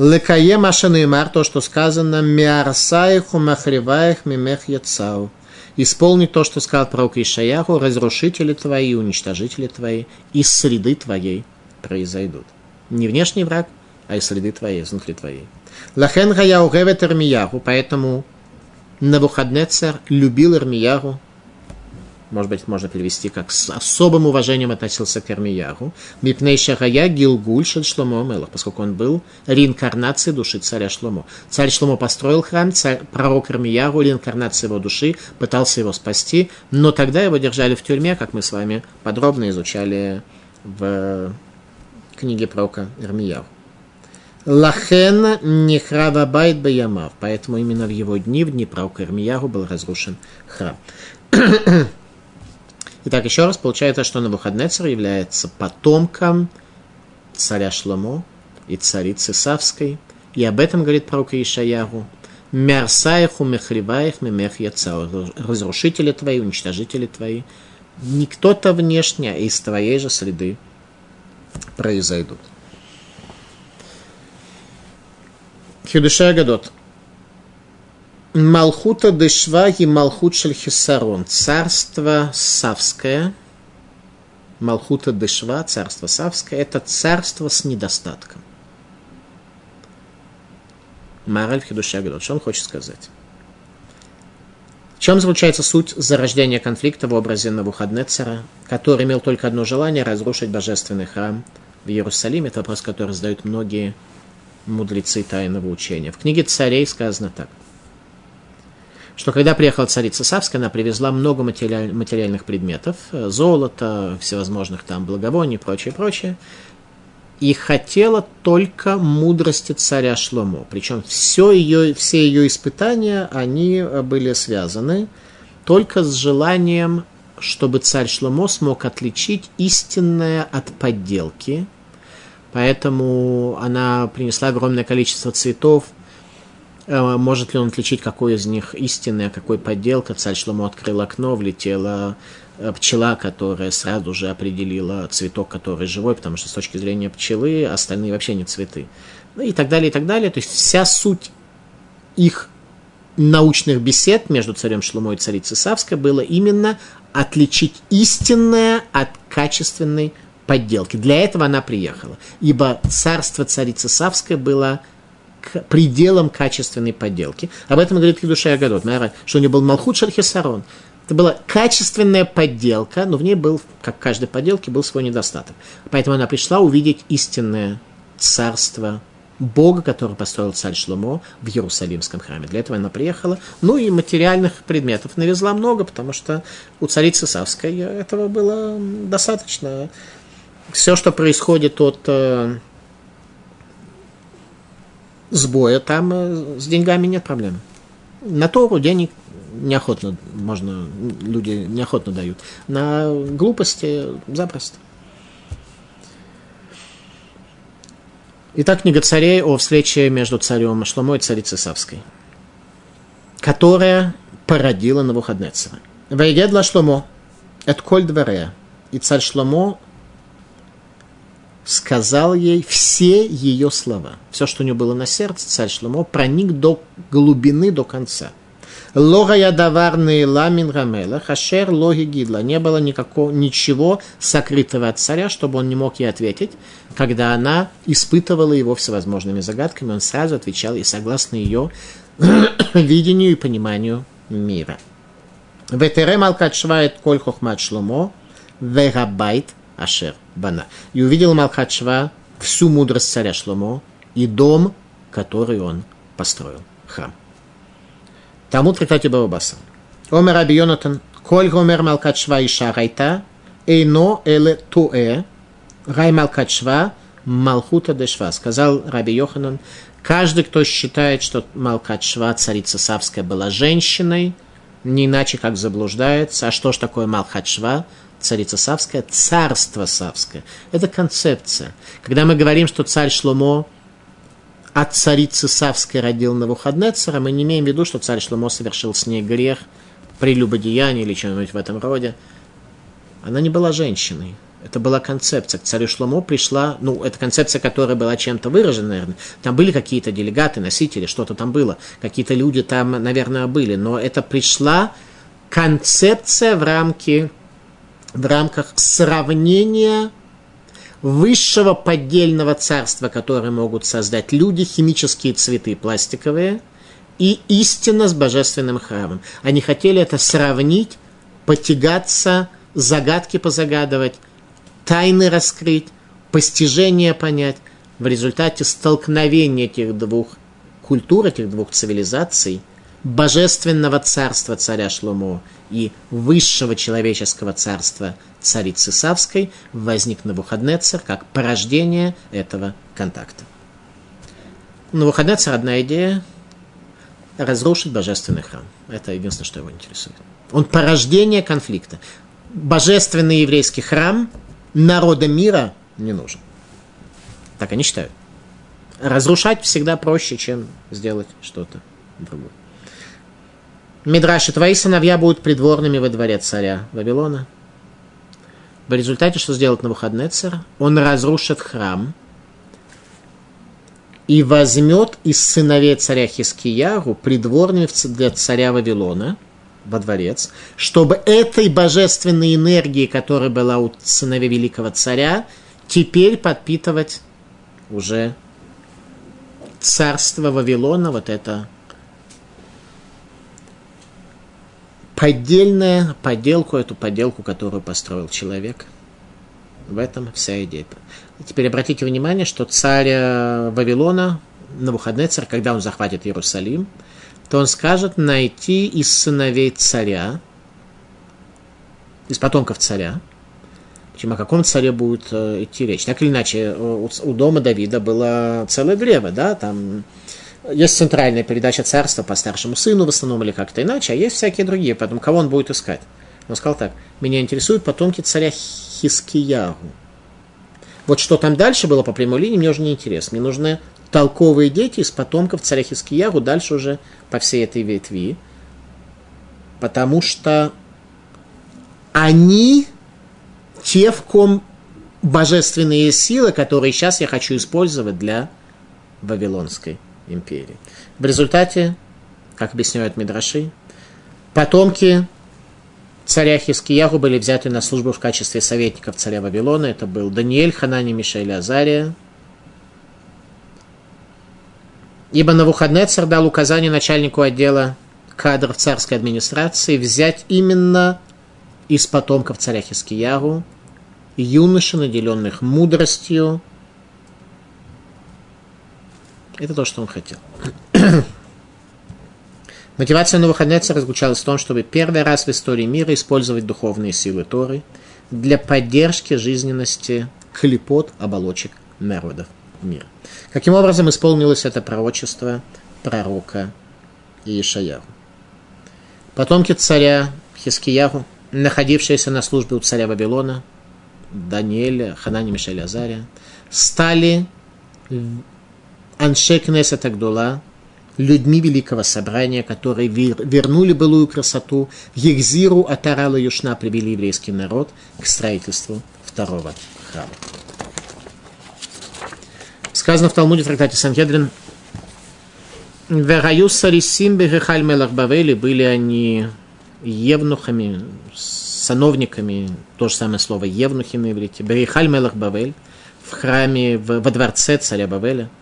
Лекае машанеймар, то, что сказано, миарсаиху махриваих мимех яцау. Исполнить то, что сказал пророк Ишаяху, разрушители твои, уничтожители твои из среды твоей произойдут. Не внешний враг, а из среды твоей, изнутри твоей. Лахен гая угевет Ирмияху, поэтому Навуходнецер любил Ирмиягу, может быть, можно перевести как с особым уважением относился к Эрмиягу, Мипней Шахая Гилгуль Шель Шломо Мелах, поскольку он был реинкарнацией души царя Шломо. Царь Шломо построил храм, царь, пророк Эрмиягу, реинкарнация его души, пытался его спасти, но тогда его держали в тюрьме, как мы с вами подробно изучали в книге пророка Эрмиягу. Лахен Нехрава Байт Баямав. Поэтому именно в его дни, в дни пророка Ирмиягу, был разрушен храм. Итак, еще раз, получается, что Навуходнецер является потомком царя Шломо и царицы Савской. И об этом говорит пророк Ишаяру. Мерсаиху мехриваих мемех яцау. Разрушители твои, уничтожители твои. Не кто-то внешне, из твоей же среды произойдут. Хидуша Гадот. Малхута Дешва и Малхут Шельхисарон. Царство Савское. Малхута Дешва, царство Савское, это царство с недостатком. Мораль Хидуша Гадот. Что он хочет сказать? В чем заключается суть зарождения конфликта в образе Навуходнецера, который имел только одно желание – разрушить божественный храм в Иерусалиме? Это вопрос, который задают многие мудрецы тайного учения. В книге царей сказано так, что когда приехала царица Савская, она привезла много материаль, материальных предметов, золота, всевозможных там благовоний и прочее, прочее, и хотела только мудрости царя Шломо. Причем все ее, все ее испытания, они были связаны только с желанием, чтобы царь Шломо смог отличить истинное от подделки – Поэтому она принесла огромное количество цветов. Э, может ли он отличить, какой из них истинный, а какой подделка? Царь Шломо открыл окно, влетела э, пчела, которая сразу же определила цветок, который живой, потому что с точки зрения пчелы остальные вообще не цветы. Ну и так далее, и так далее. То есть вся суть их научных бесед между царем Шломо и царицей Савской было именно отличить истинное от качественной подделки. Для этого она приехала. Ибо царство царицы Савской было пределом качественной подделки. Об этом говорит Кедуша Агадот, что у нее был Малхут Шальхисарон. Это была качественная подделка, но в ней был, как в каждой подделке, был свой недостаток. Поэтому она пришла увидеть истинное царство Бога, который построил царь Шломо в Иерусалимском храме. Для этого она приехала. Ну и материальных предметов навезла много, потому что у царицы Савской этого было достаточно все, что происходит от э, сбоя, там э, с деньгами нет проблем. На Тору денег неохотно можно, люди неохотно дают. На глупости запросто. Итак, книга царей о встрече между царем Шломо и царицей Савской, которая породила Навуходнецера. Вайгедла Шломо, это коль дворе. И царь Шломо сказал ей все ее слова. Все, что у нее было на сердце, царь Шломо проник до глубины, до конца. Лога я даварный ламин рамела, хашер логи гидла. Не было никакого, ничего сокрытого от царя, чтобы он не мог ей ответить. Когда она испытывала его всевозможными загадками, он сразу отвечал и согласно ее [COUGHS] видению и пониманию мира. Ветере малкат швает коль хохмат шломо, верабайт Ашер Бана. И увидел Малхачва всю мудрость царя Шломо и дом, который он построил, храм. Талмуд трактате Бабаса. Омер Раби Йонатан, коль гомер Малкачва и Шарайта, эйно эле туэ, рай Малкачва, Малхута Дешва. Сказал Раби Йоханан, каждый, кто считает, что Малкачва, царица Савская, была женщиной, не иначе как заблуждается. А что ж такое Малхачва? Царица Савская, царство Савское. Это концепция. Когда мы говорим, что царь Шломо от царицы Савской родил Навуходнецера, мы не имеем в виду, что царь Шломо совершил с ней грех, прелюбодеяние или что-нибудь в этом роде. Она не была женщиной. Это была концепция. К царю Шломо пришла, ну, это концепция, которая была чем-то выражена, наверное. Там были какие-то делегаты, носители, что-то там было. Какие-то люди там, наверное, были. Но это пришла концепция в, рамки, в рамках сравнения высшего поддельного царства, которое могут создать люди, химические цветы пластиковые, и истина с божественным храмом. Они хотели это сравнить, потягаться, загадки позагадывать, тайны раскрыть, постижение понять. В результате столкновения этих двух культур, этих двух цивилизаций, божественного царства царя Шломо и высшего человеческого царства царицы Савской возник Навуходнецер как порождение этого контакта. Навуходнецер одна идея – разрушить божественный храм. Это единственное, что его интересует. Он порождение конфликта. Божественный еврейский храм народа мира не нужен. Так они считают. Разрушать всегда проще, чем сделать что-то другое. Мидраши, твои сыновья будут придворными во дворе царя Вавилона. В результате, что сделает Навуходнецер? Он разрушит храм и возьмет из сыновей царя Хискиягу придворными для царя Вавилона во дворец, чтобы этой божественной энергии, которая была у сыновей великого царя, теперь подпитывать уже царство Вавилона, вот это поддельная подделку, эту подделку, которую построил человек. В этом вся идея. Теперь обратите внимание, что царь э, Вавилона, на выходные царь, когда он захватит Иерусалим, то он скажет найти из сыновей царя, из потомков царя, Почему о каком царе будет э, идти речь? Так или иначе, у, у дома Давида было целое древо, да, там есть центральная передача царства по старшему сыну в основном или как-то иначе, а есть всякие другие, поэтому кого он будет искать? Он сказал так, меня интересуют потомки царя Хискиягу. Вот что там дальше было по прямой линии, мне уже не интересно. Мне нужны толковые дети из потомков царя Хискиягу дальше уже по всей этой ветви. Потому что они те, в ком божественные силы, которые сейчас я хочу использовать для Вавилонской империи. В результате, как объясняют Мидраши, потомки царя Хискиягу были взяты на службу в качестве советников царя Вавилона. Это был Даниэль, Ханани, Мишель, Азария. Ибо на выходные царь дал указание начальнику отдела кадров царской администрации взять именно из потомков царя Хискиягу юноши, наделенных мудростью, это то, что он хотел. [CLEARS THROAT] Мотивация Новохаднеца заключалась в том, чтобы первый раз в истории мира использовать духовные силы Торы для поддержки жизненности клепот оболочек народов мира. Каким образом исполнилось это пророчество пророка Иешаяху? Потомки царя Хискияху, находившиеся на службе у царя Вавилона, Даниэля, Ханани, Мишеля, Азария, стали Анше Кнесет Агдула, людьми Великого Собрания, которые вернули былую красоту, Егзиру Атарала Юшна привели еврейский народ к строительству второго храма. Сказано в Талмуде в трактате Санхедрин, Вераю Сарисим Бехехаль Мелах Бавели, были они евнухами, сановниками, то же самое слово евнухи на иврите, Берихаль Мелах Бавель, в храме, во дворце царя Бавеля –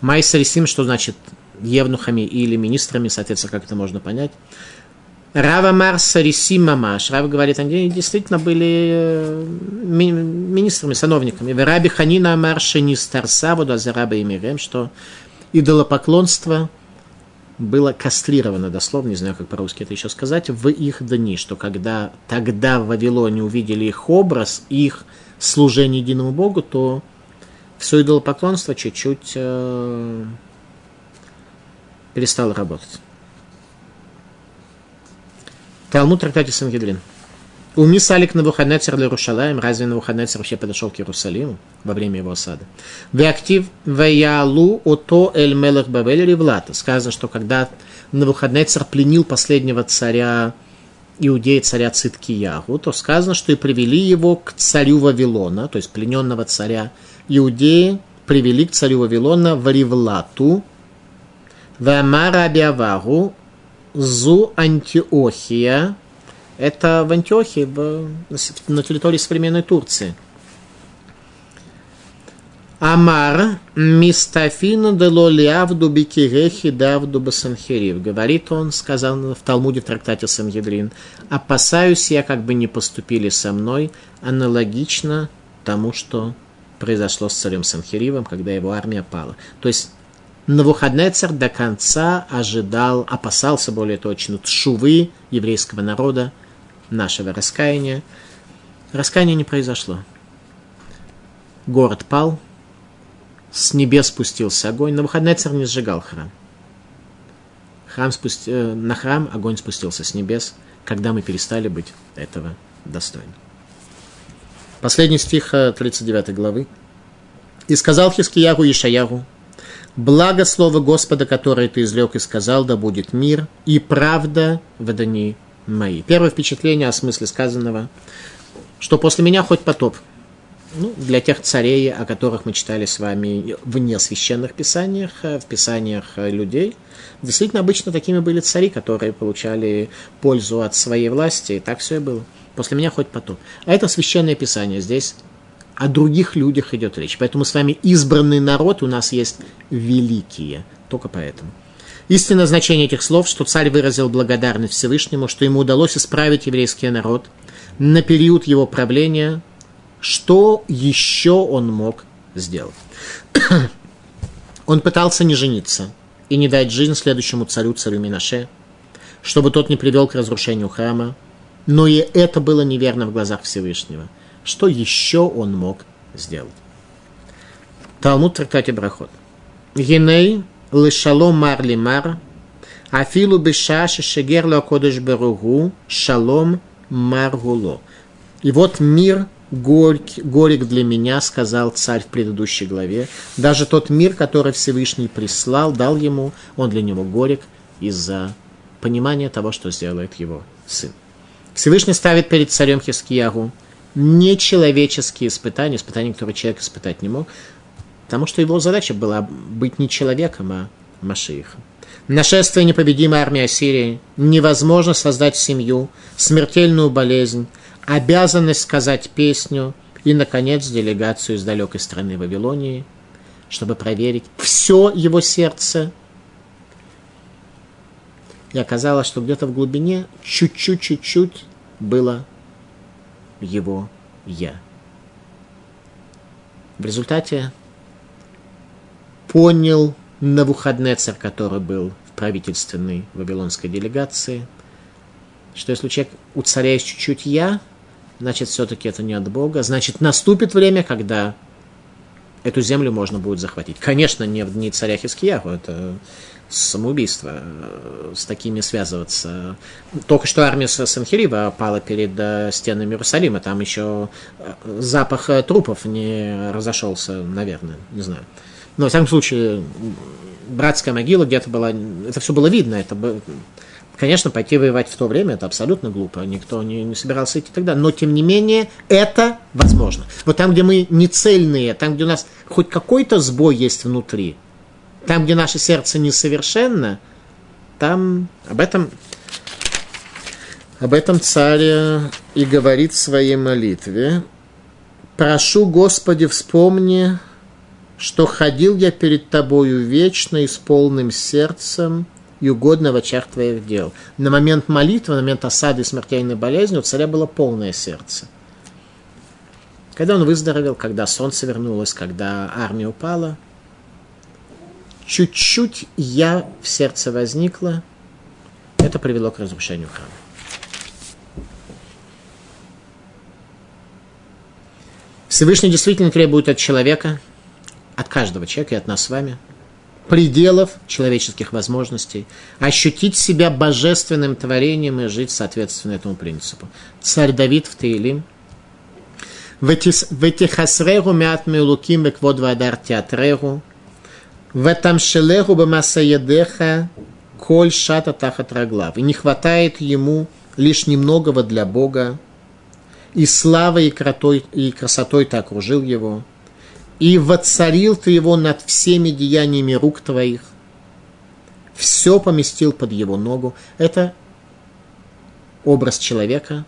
Майсарисим, что значит евнухами или министрами, соответственно, как это можно понять. Рава Марса Рисим Мамаш. Рава говорит, они действительно были э, ми- министрами, сановниками. Раби Ханина Марша не старса, вот Азараба и Мирем, что идолопоклонство было кастрировано, дословно, не знаю, как по-русски это еще сказать, в их дни, что когда тогда в Вавилоне увидели их образ, их служение единому Богу, то все идолопоклонство чуть-чуть э, перестало работать. Талмуд трактате Сангедрин. У Мисалик Навуходнецер Лерушалаем, разве Навуходнецер вообще подошел к Иерусалиму во время его осады? В актив Ваялу Ото Эль Мелах Бавель Ревлата. Сказано, что когда Навуходнецер пленил последнего царя иудеи царя Циткиягу, то сказано, что и привели его к царю Вавилона, то есть плененного царя. Иудеи привели к царю Вавилона в Ривлату, Вамара Абиавару, Зу Антиохия, это в Антиохии, в, на территории современной Турции. Амар Мистафину делолиавду бикирехи давду басанхерив. Говорит он, сказал в Талмуде в трактате Сангедрин, опасаюсь я, как бы не поступили со мной, аналогично тому, что произошло с царем Санхиривом, когда его армия пала. То есть Навуходнецер до конца ожидал, опасался более точно, шувы еврейского народа, нашего раскаяния. Раскаяния не произошло. Город пал, с небес спустился огонь. На выходные царь не сжигал храм. храм спусти... Э, на храм огонь спустился с небес, когда мы перестали быть этого достойны. Последний стих 39 э, главы. «И сказал Хискиягу Ишаягу, благо слово Господа, которое ты излег и сказал, да будет мир и правда в дни мои. Первое впечатление о смысле сказанного, что после меня хоть потоп. Ну, для тех царей, о которых мы читали с вами в несвященных писаниях, в писаниях людей, действительно обычно такими были цари, которые получали пользу от своей власти, и так все и было. После меня хоть потоп. А это священное писание. Здесь о других людях идет речь. Поэтому с вами избранный народ у нас есть великие. Только поэтому. Истинное значение этих слов, что царь выразил благодарность Всевышнему, что ему удалось исправить еврейский народ на период его правления, что еще он мог сделать. [CLEARS THROAT] он пытался не жениться и не дать жизнь следующему царю, царю Минаше, чтобы тот не привел к разрушению храма, но и это было неверно в глазах Всевышнего. Что еще он мог сделать? Талмуд трактате Брахот. Гиней лешалом мар лимар, афилу бешаши шегер лакодыш беругу, шалом маргуло. И вот мир горьк, горек для меня, сказал царь в предыдущей главе. Даже тот мир, который Всевышний прислал, дал ему, он для него горек из-за понимания того, что сделает его сын. Всевышний ставит перед царем Хискиягу нечеловеческие испытания, испытания, которые человек испытать не мог, Потому что его задача была быть не человеком, а Машиихом. Нашествие непобедимой армии Ассирии, невозможно создать семью, смертельную болезнь, обязанность сказать песню и, наконец, делегацию из далекой страны Вавилонии, чтобы проверить все его сердце. И оказалось, что где-то в глубине чуть-чуть-чуть-чуть было его «я». В результате понял Навуходнецер, который был в правительственной вавилонской делегации, что если у, человека, у царя есть чуть-чуть «я», значит, все-таки это не от Бога. Значит, наступит время, когда эту землю можно будет захватить. Конечно, не в дни царя Хискияху, это самоубийство с такими связываться. Только что армия Санхирива пала перед э, стенами Иерусалима, там еще э, запах э, трупов не разошелся, наверное, не знаю. Но, во всяком случае, братская могила где-то была, это все было видно, это было, Конечно, пойти воевать в то время это абсолютно глупо, никто не, не собирался идти тогда, но тем не менее это возможно. Вот там, где мы не цельные, там, где у нас хоть какой-то сбой есть внутри, там, где наше сердце несовершенно, там об этом, об этом царь и говорит в своей молитве. Прошу, Господи, вспомни что ходил я перед тобою вечно и с полным сердцем и угодно в очах твоих дел. На момент молитвы, на момент осады и смертельной болезни у царя было полное сердце. Когда он выздоровел, когда солнце вернулось, когда армия упала, чуть-чуть я в сердце возникла, это привело к разрушению храма. Всевышний действительно требует от человека – от каждого человека и от нас с вами, пределов человеческих возможностей, ощутить себя божественным творением и жить соответственно этому принципу. Царь Давид в Таилим. Ветихасрегу мят меулуким веквод вадар театрегу. Ветамшелегу бамасаедеха коль шата тахат раглав. И не хватает ему лишь немногого для Бога, и славой и, кротой, и красотой ты окружил его, и воцарил ты его над всеми деяниями рук твоих, все поместил под его ногу. Это образ человека,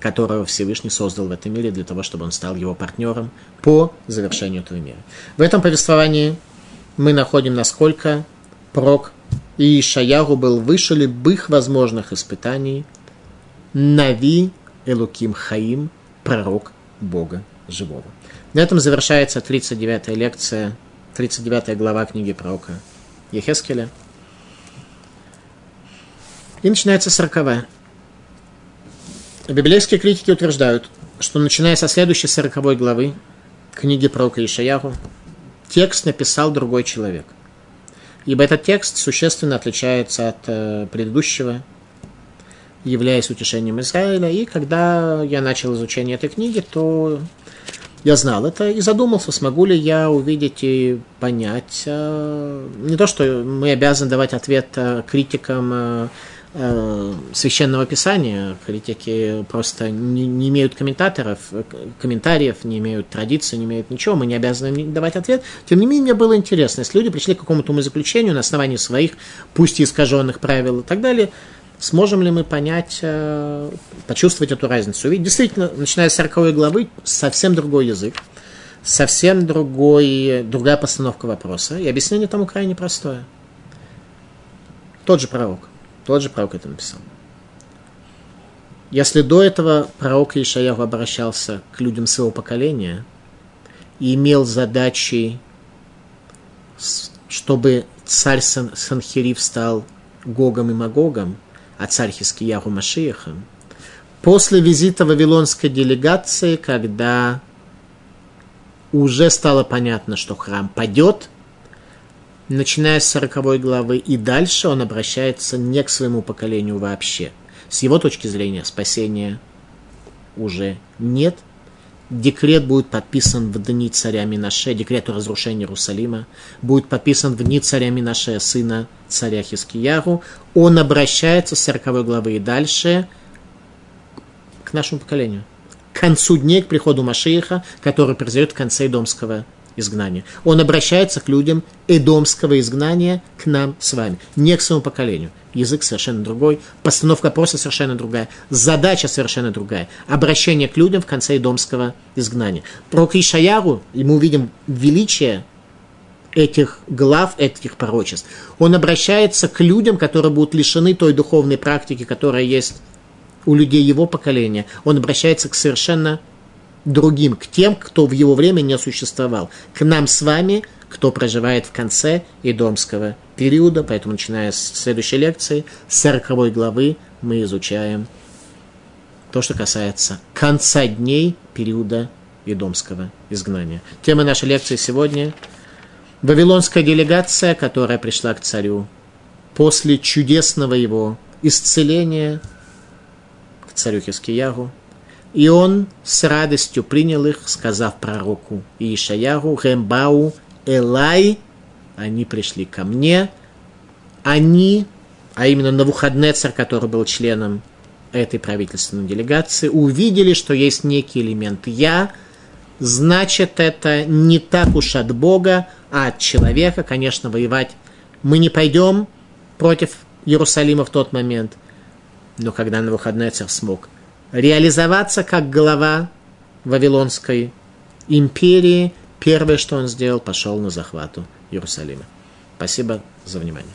которого Всевышний создал в этом мире для того, чтобы он стал его партнером по завершению этого мира. В этом повествовании мы находим, насколько прок и Ишаяру был выше любых возможных испытаний. Нави Элуким Хаим, пророк Бога живого. На этом завершается 39-я лекция, 39 глава книги пророка Ехескеля. И начинается 40 Библейские критики утверждают, что начиная со следующей 40 главы книги пророка Ишаяху, текст написал другой человек. Ибо этот текст существенно отличается от э, предыдущего, являясь утешением Израиля. И когда я начал изучение этой книги, то я знал это и задумался, смогу ли я увидеть и понять. Э, не то, что мы обязаны давать ответ э, критикам священного писания, критики просто не, не имеют комментаторов, комментариев, не имеют традиции, не имеют ничего, мы не обязаны давать ответ. Тем не менее, мне было интересно, если люди пришли к какому-то умозаключению на основании своих, пусть и искаженных правил и так далее, сможем ли мы понять, э, почувствовать эту разницу. Ведь действительно, начиная с 40 главы, совсем другой язык, совсем другой, другая постановка вопроса, и объяснение тому крайне простое. Тот же пророк тот же пророк это написал. Если до этого пророк Ишаяху обращался к людям своего поколения и имел задачи, чтобы царь Сан Санхирив стал Гогом и Магогом, а царь Хискиягу Машиехом, после визита вавилонской делегации, когда уже стало понятно, что храм падет, начиная с 40 главы и дальше, он обращается не к своему поколению вообще. С его точки зрения спасения уже нет. Декрет будет подписан в дни царя Минаше, декрет о разрушении Иерусалима, будет подписан в дни царя Минаше, сына царя Хискияру. Он обращается с 40 главы и дальше к нашему поколению. К концу дней, к приходу Машииха, который произойдет в конце Домского изгнания. Он обращается к людям эдомского изгнания, к нам с вами, не к своему поколению. Язык совершенно другой, постановка вопроса совершенно другая, задача совершенно другая. Обращение к людям в конце эдомского изгнания. Про Кришаяру мы увидим величие этих глав, этих пророчеств. Он обращается к людям, которые будут лишены той духовной практики, которая есть у людей его поколения. Он обращается к совершенно другим, к тем, кто в его время не существовал, к нам с вами, кто проживает в конце идомского периода. Поэтому, начиная с следующей лекции, с 40 главы, мы изучаем то, что касается конца дней периода идомского изгнания. Тема нашей лекции сегодня – Вавилонская делегация, которая пришла к царю после чудесного его исцеления к царю Хискиягу – и он с радостью принял их, сказав пророку Ишаяру, Рембау, Элай, они пришли ко мне, они, а именно Навуходнецер, который был членом этой правительственной делегации, увидели, что есть некий элемент «я», значит, это не так уж от Бога, а от человека, конечно, воевать мы не пойдем против Иерусалима в тот момент, но когда Навуходнецер смог – реализоваться как глава Вавилонской империи, первое, что он сделал, пошел на захвату Иерусалима. Спасибо за внимание.